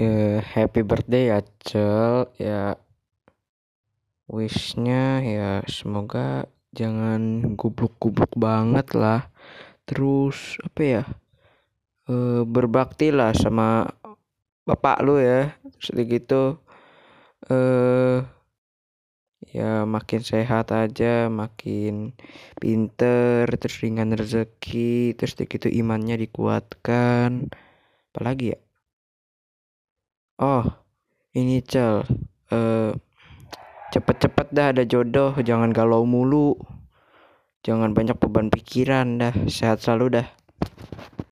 ya happy birthday ya Cel. Ya wishnya ya semoga jangan gubluk-gubluk banget lah. Terus apa ya e, berbakti lah sama bapak lu ya terus gitu. Eh ya makin sehat aja makin pinter terus ringan rezeki terus gitu imannya dikuatkan. Apalagi ya oh ini cel. Eh cepet-cepet dah ada jodoh jangan galau mulu. Jangan banyak beban pikiran dah. Sehat selalu dah